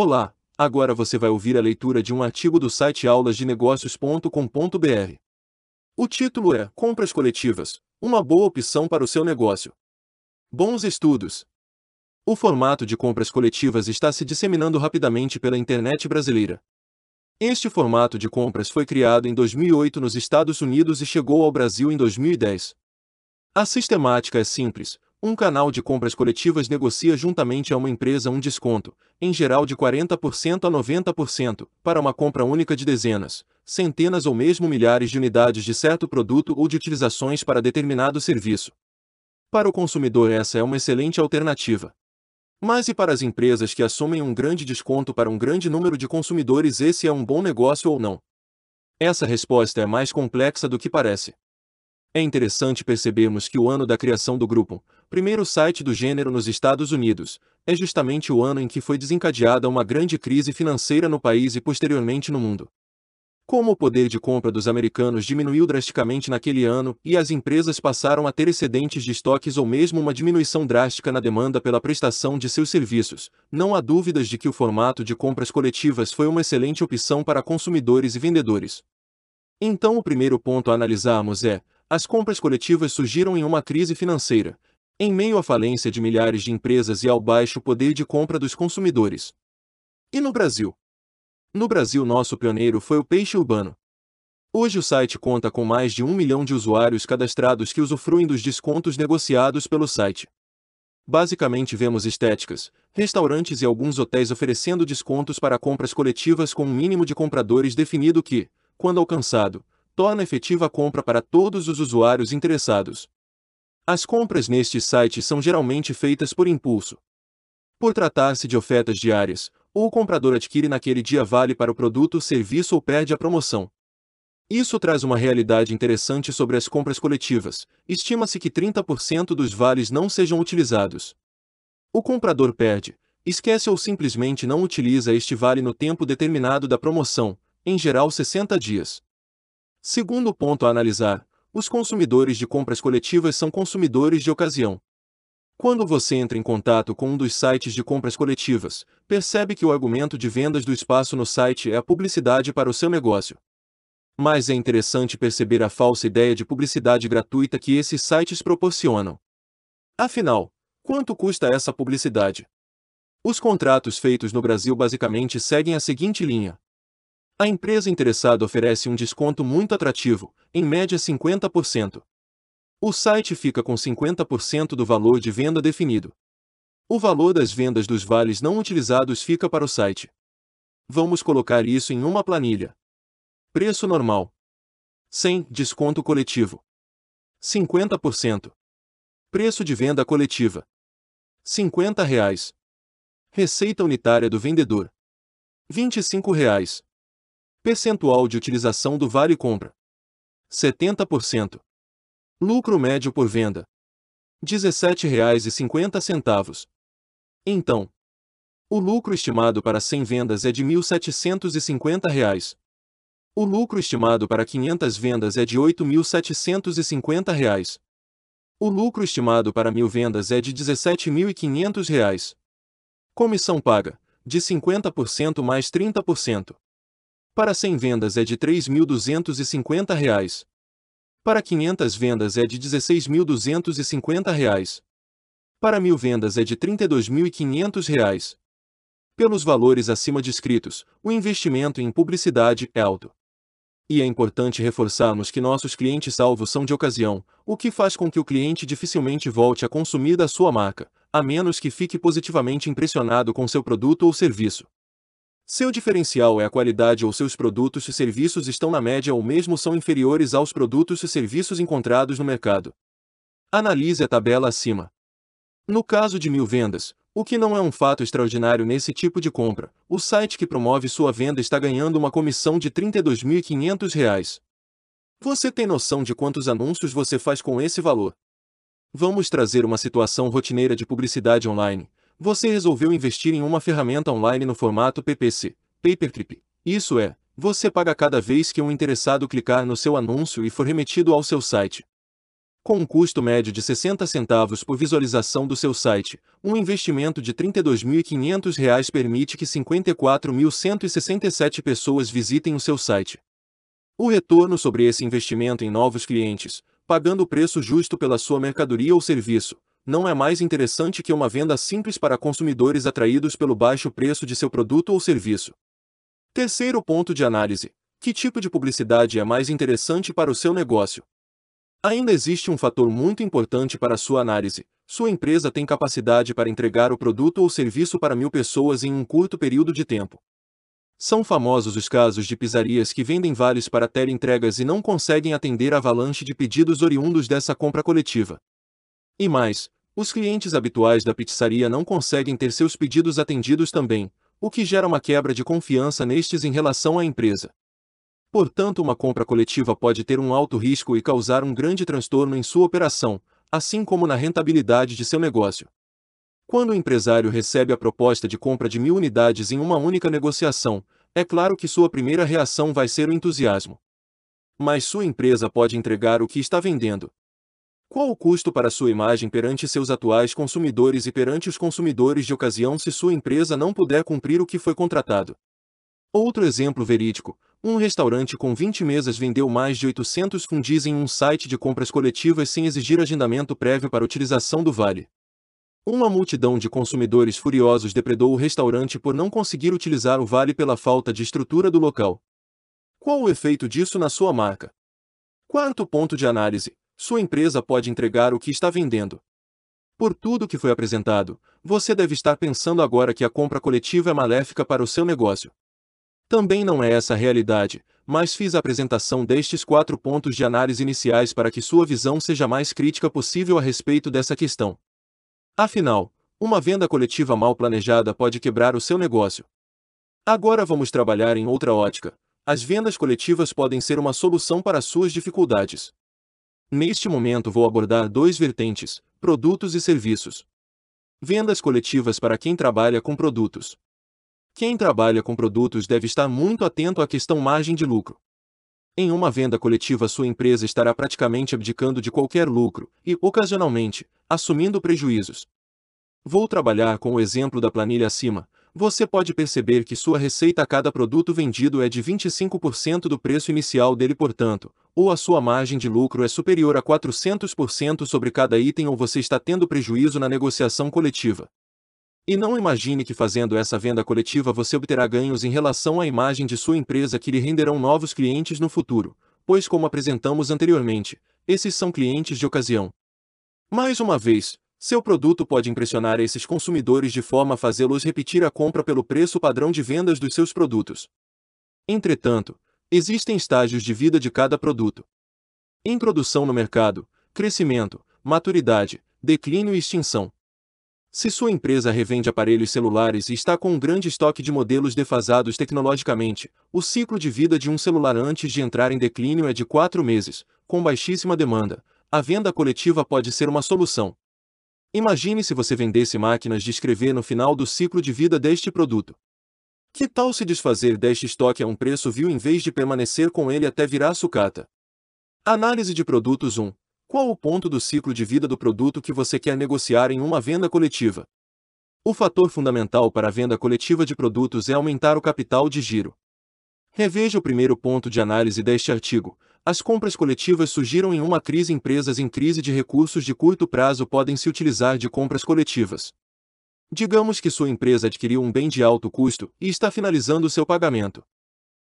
Olá, agora você vai ouvir a leitura de um artigo do site aulasdenegócios.com.br. O título é Compras coletivas uma boa opção para o seu negócio. Bons estudos! O formato de compras coletivas está se disseminando rapidamente pela internet brasileira. Este formato de compras foi criado em 2008 nos Estados Unidos e chegou ao Brasil em 2010. A sistemática é simples: um canal de compras coletivas negocia juntamente a uma empresa um desconto, em geral de 40% a 90%, para uma compra única de dezenas, centenas ou mesmo milhares de unidades de certo produto ou de utilizações para determinado serviço. Para o consumidor, essa é uma excelente alternativa. Mas e para as empresas que assumem um grande desconto para um grande número de consumidores, esse é um bom negócio ou não? Essa resposta é mais complexa do que parece. É interessante percebermos que o ano da criação do grupo, primeiro site do gênero nos Estados Unidos, é justamente o ano em que foi desencadeada uma grande crise financeira no país e posteriormente no mundo. Como o poder de compra dos americanos diminuiu drasticamente naquele ano e as empresas passaram a ter excedentes de estoques ou mesmo uma diminuição drástica na demanda pela prestação de seus serviços, não há dúvidas de que o formato de compras coletivas foi uma excelente opção para consumidores e vendedores. Então, o primeiro ponto a analisarmos é: as compras coletivas surgiram em uma crise financeira, em meio à falência de milhares de empresas e ao baixo poder de compra dos consumidores. E no Brasil? No Brasil, nosso pioneiro foi o Peixe Urbano. Hoje o site conta com mais de um milhão de usuários cadastrados que usufruem dos descontos negociados pelo site. Basicamente vemos estéticas, restaurantes e alguns hotéis oferecendo descontos para compras coletivas com um mínimo de compradores definido que, quando alcançado, torna efetiva a compra para todos os usuários interessados. As compras nestes sites são geralmente feitas por impulso. Por tratar-se de ofertas diárias, ou o comprador adquire naquele dia vale para o produto, serviço ou perde a promoção. Isso traz uma realidade interessante sobre as compras coletivas. Estima-se que 30% dos vales não sejam utilizados. O comprador perde, esquece ou simplesmente não utiliza este vale no tempo determinado da promoção, em geral 60 dias. Segundo ponto a analisar, os consumidores de compras coletivas são consumidores de ocasião. Quando você entra em contato com um dos sites de compras coletivas, percebe que o argumento de vendas do espaço no site é a publicidade para o seu negócio. Mas é interessante perceber a falsa ideia de publicidade gratuita que esses sites proporcionam. Afinal, quanto custa essa publicidade? Os contratos feitos no Brasil basicamente seguem a seguinte linha: a empresa interessada oferece um desconto muito atrativo, em média 50%. O site fica com 50% do valor de venda definido. O valor das vendas dos vales não utilizados fica para o site. Vamos colocar isso em uma planilha. Preço normal. 100, desconto coletivo. 50%. Preço de venda coletiva. 50 reais. Receita unitária do vendedor. 25 reais. Percentual de utilização do vale compra. 70%. Lucro médio por venda. R$ 17,50. Então, o lucro estimado para 100 vendas é de R$ 1.750. O lucro estimado para 500 vendas é de R$ 8.750. O lucro estimado para 1.000 vendas é de R$ 17.500. Comissão paga, de 50% mais 30%. Para 100 vendas é de R$ 3.250. Para 500 vendas é de R$ 16.250. Para 1.000 vendas é de R$ 32.500. Pelos valores acima descritos, o investimento em publicidade é alto. E é importante reforçarmos que nossos clientes salvos são de ocasião, o que faz com que o cliente dificilmente volte a consumir da sua marca, a menos que fique positivamente impressionado com seu produto ou serviço. Seu diferencial é a qualidade ou seus produtos e serviços estão na média ou mesmo são inferiores aos produtos e serviços encontrados no mercado. Analise a tabela acima. No caso de mil vendas, o que não é um fato extraordinário nesse tipo de compra, o site que promove sua venda está ganhando uma comissão de R$ 32.500. Você tem noção de quantos anúncios você faz com esse valor? Vamos trazer uma situação rotineira de publicidade online, você resolveu investir em uma ferramenta online no formato PPC, Paperclip. Isso é, você paga cada vez que um interessado clicar no seu anúncio e for remetido ao seu site. Com um custo médio de 60 centavos por visualização do seu site, um investimento de R$ 32.500 permite que 54.167 pessoas visitem o seu site. O retorno sobre esse investimento em novos clientes, pagando o preço justo pela sua mercadoria ou serviço, não é mais interessante que uma venda simples para consumidores atraídos pelo baixo preço de seu produto ou serviço. Terceiro ponto de análise: que tipo de publicidade é mais interessante para o seu negócio? Ainda existe um fator muito importante para sua análise. Sua empresa tem capacidade para entregar o produto ou serviço para mil pessoas em um curto período de tempo. São famosos os casos de pizzarias que vendem vales para entregas e não conseguem atender a avalanche de pedidos oriundos dessa compra coletiva. E mais, os clientes habituais da pizzaria não conseguem ter seus pedidos atendidos também, o que gera uma quebra de confiança nestes em relação à empresa. Portanto, uma compra coletiva pode ter um alto risco e causar um grande transtorno em sua operação, assim como na rentabilidade de seu negócio. Quando o empresário recebe a proposta de compra de mil unidades em uma única negociação, é claro que sua primeira reação vai ser o entusiasmo. Mas sua empresa pode entregar o que está vendendo. Qual o custo para sua imagem perante seus atuais consumidores e perante os consumidores de ocasião se sua empresa não puder cumprir o que foi contratado? Outro exemplo verídico: um restaurante com 20 mesas vendeu mais de 800 fundis em um site de compras coletivas sem exigir agendamento prévio para utilização do vale. Uma multidão de consumidores furiosos depredou o restaurante por não conseguir utilizar o vale pela falta de estrutura do local. Qual o efeito disso na sua marca? Quarto ponto de análise: sua empresa pode entregar o que está vendendo. Por tudo que foi apresentado, você deve estar pensando agora que a compra coletiva é maléfica para o seu negócio. Também não é essa a realidade, mas fiz a apresentação destes quatro pontos de análise iniciais para que sua visão seja mais crítica possível a respeito dessa questão. Afinal, uma venda coletiva mal planejada pode quebrar o seu negócio. Agora vamos trabalhar em outra ótica. As vendas coletivas podem ser uma solução para suas dificuldades. Neste momento vou abordar dois vertentes: produtos e serviços. Vendas coletivas para quem trabalha com produtos. Quem trabalha com produtos deve estar muito atento à questão margem de lucro. Em uma venda coletiva, sua empresa estará praticamente abdicando de qualquer lucro e, ocasionalmente, assumindo prejuízos. Vou trabalhar com o exemplo da planilha acima. Você pode perceber que sua receita a cada produto vendido é de 25% do preço inicial dele, portanto, ou a sua margem de lucro é superior a 400% sobre cada item ou você está tendo prejuízo na negociação coletiva. E não imagine que fazendo essa venda coletiva você obterá ganhos em relação à imagem de sua empresa que lhe renderão novos clientes no futuro, pois, como apresentamos anteriormente, esses são clientes de ocasião. Mais uma vez, seu produto pode impressionar esses consumidores de forma a fazê-los repetir a compra pelo preço padrão de vendas dos seus produtos. Entretanto, existem estágios de vida de cada produto. Introdução no mercado, crescimento, maturidade, declínio e extinção. Se sua empresa revende aparelhos celulares e está com um grande estoque de modelos defasados tecnologicamente, o ciclo de vida de um celular antes de entrar em declínio é de 4 meses, com baixíssima demanda. A venda coletiva pode ser uma solução. Imagine se você vendesse máquinas de escrever no final do ciclo de vida deste produto. Que tal se desfazer deste estoque a um preço vil em vez de permanecer com ele até virar sucata? Análise de produtos 1. Qual o ponto do ciclo de vida do produto que você quer negociar em uma venda coletiva? O fator fundamental para a venda coletiva de produtos é aumentar o capital de giro. Reveja o primeiro ponto de análise deste artigo. As compras coletivas surgiram em uma crise. Empresas em crise de recursos de curto prazo podem se utilizar de compras coletivas. Digamos que sua empresa adquiriu um bem de alto custo e está finalizando seu pagamento.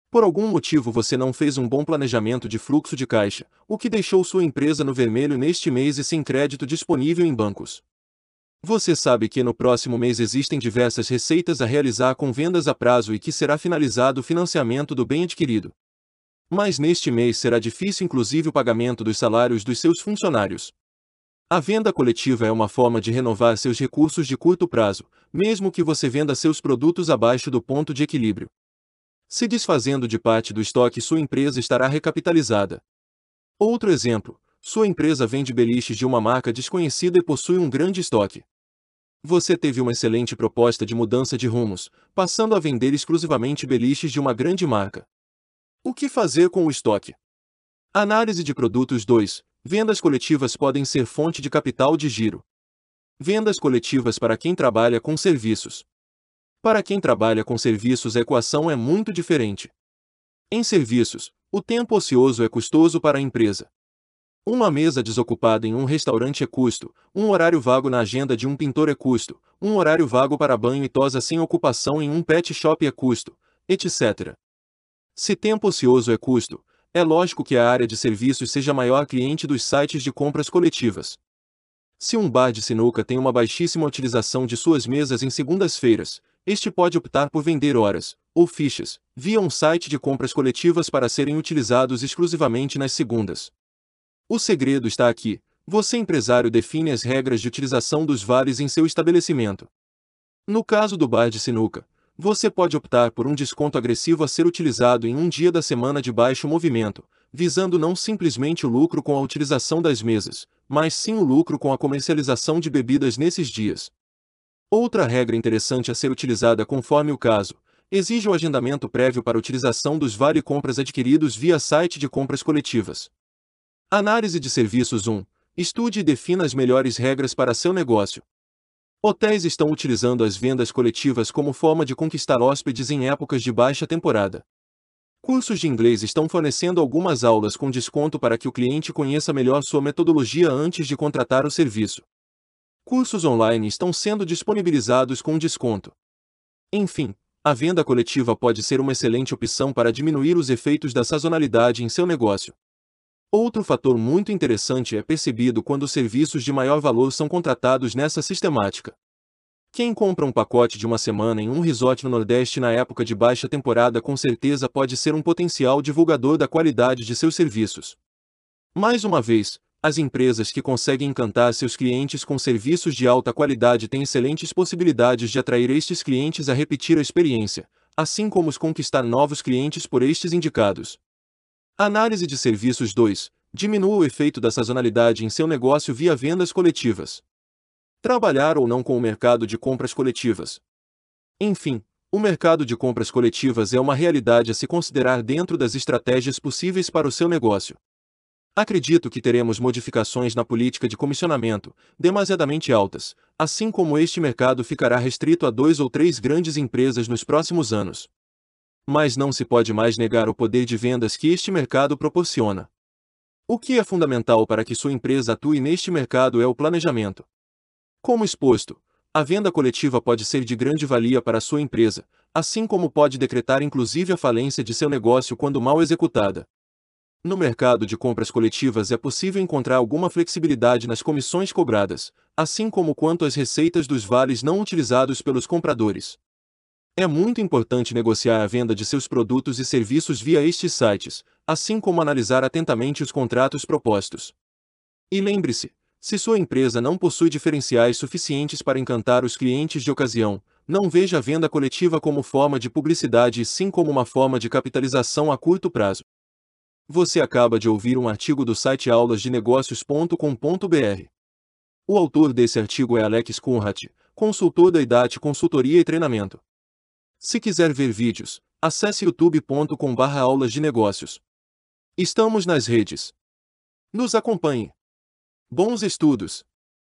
Por algum motivo você não fez um bom planejamento de fluxo de caixa, o que deixou sua empresa no vermelho neste mês e sem crédito disponível em bancos. Você sabe que no próximo mês existem diversas receitas a realizar com vendas a prazo e que será finalizado o financiamento do bem adquirido. Mas neste mês será difícil inclusive o pagamento dos salários dos seus funcionários. A venda coletiva é uma forma de renovar seus recursos de curto prazo, mesmo que você venda seus produtos abaixo do ponto de equilíbrio. Se desfazendo de parte do estoque, sua empresa estará recapitalizada. Outro exemplo: sua empresa vende beliches de uma marca desconhecida e possui um grande estoque. Você teve uma excelente proposta de mudança de rumos, passando a vender exclusivamente beliches de uma grande marca. O que fazer com o estoque? Análise de produtos 2. Vendas coletivas podem ser fonte de capital de giro. Vendas coletivas para quem trabalha com serviços. Para quem trabalha com serviços, a equação é muito diferente. Em serviços, o tempo ocioso é custoso para a empresa. Uma mesa desocupada em um restaurante é custo, um horário vago na agenda de um pintor é custo, um horário vago para banho e tosa sem ocupação em um pet shop é custo, etc. Se tempo ocioso é custo, é lógico que a área de serviços seja maior cliente dos sites de compras coletivas. Se um bar de sinuca tem uma baixíssima utilização de suas mesas em segundas-feiras, este pode optar por vender horas, ou fichas, via um site de compras coletivas para serem utilizados exclusivamente nas segundas. O segredo está aqui. Você, empresário, define as regras de utilização dos vales em seu estabelecimento. No caso do bar de sinuca, você pode optar por um desconto agressivo a ser utilizado em um dia da semana de baixo movimento, visando não simplesmente o lucro com a utilização das mesas, mas sim o lucro com a comercialização de bebidas nesses dias. Outra regra interessante a ser utilizada conforme o caso, exige o agendamento prévio para utilização dos vale compras adquiridos via site de compras coletivas. Análise de serviços 1. Estude e defina as melhores regras para seu negócio. Hotéis estão utilizando as vendas coletivas como forma de conquistar hóspedes em épocas de baixa temporada. Cursos de inglês estão fornecendo algumas aulas com desconto para que o cliente conheça melhor sua metodologia antes de contratar o serviço. Cursos online estão sendo disponibilizados com desconto. Enfim, a venda coletiva pode ser uma excelente opção para diminuir os efeitos da sazonalidade em seu negócio. Outro fator muito interessante é percebido quando os serviços de maior valor são contratados nessa sistemática. Quem compra um pacote de uma semana em um resort no Nordeste na época de baixa temporada com certeza pode ser um potencial divulgador da qualidade de seus serviços. Mais uma vez, as empresas que conseguem encantar seus clientes com serviços de alta qualidade têm excelentes possibilidades de atrair estes clientes a repetir a experiência, assim como os conquistar novos clientes por estes indicados. Análise de serviços 2. Diminua o efeito da sazonalidade em seu negócio via vendas coletivas. Trabalhar ou não com o mercado de compras coletivas. Enfim, o mercado de compras coletivas é uma realidade a se considerar dentro das estratégias possíveis para o seu negócio. Acredito que teremos modificações na política de comissionamento, demasiadamente altas, assim como este mercado ficará restrito a dois ou três grandes empresas nos próximos anos mas não se pode mais negar o poder de vendas que este mercado proporciona. O que é fundamental para que sua empresa atue neste mercado é o planejamento. Como exposto, a venda coletiva pode ser de grande valia para sua empresa, assim como pode decretar inclusive a falência de seu negócio quando mal executada. No mercado de compras coletivas é possível encontrar alguma flexibilidade nas comissões cobradas, assim como quanto às receitas dos vales não utilizados pelos compradores. É muito importante negociar a venda de seus produtos e serviços via estes sites, assim como analisar atentamente os contratos propostos. E lembre-se, se sua empresa não possui diferenciais suficientes para encantar os clientes de ocasião, não veja a venda coletiva como forma de publicidade e sim como uma forma de capitalização a curto prazo. Você acaba de ouvir um artigo do site aulasdenegócios.com.br. O autor desse artigo é Alex Kunrat, consultor da IDAT Consultoria e Treinamento. Se quiser ver vídeos, acesse youtube.com/barra aulas de negócios. Estamos nas redes. Nos acompanhe. Bons estudos!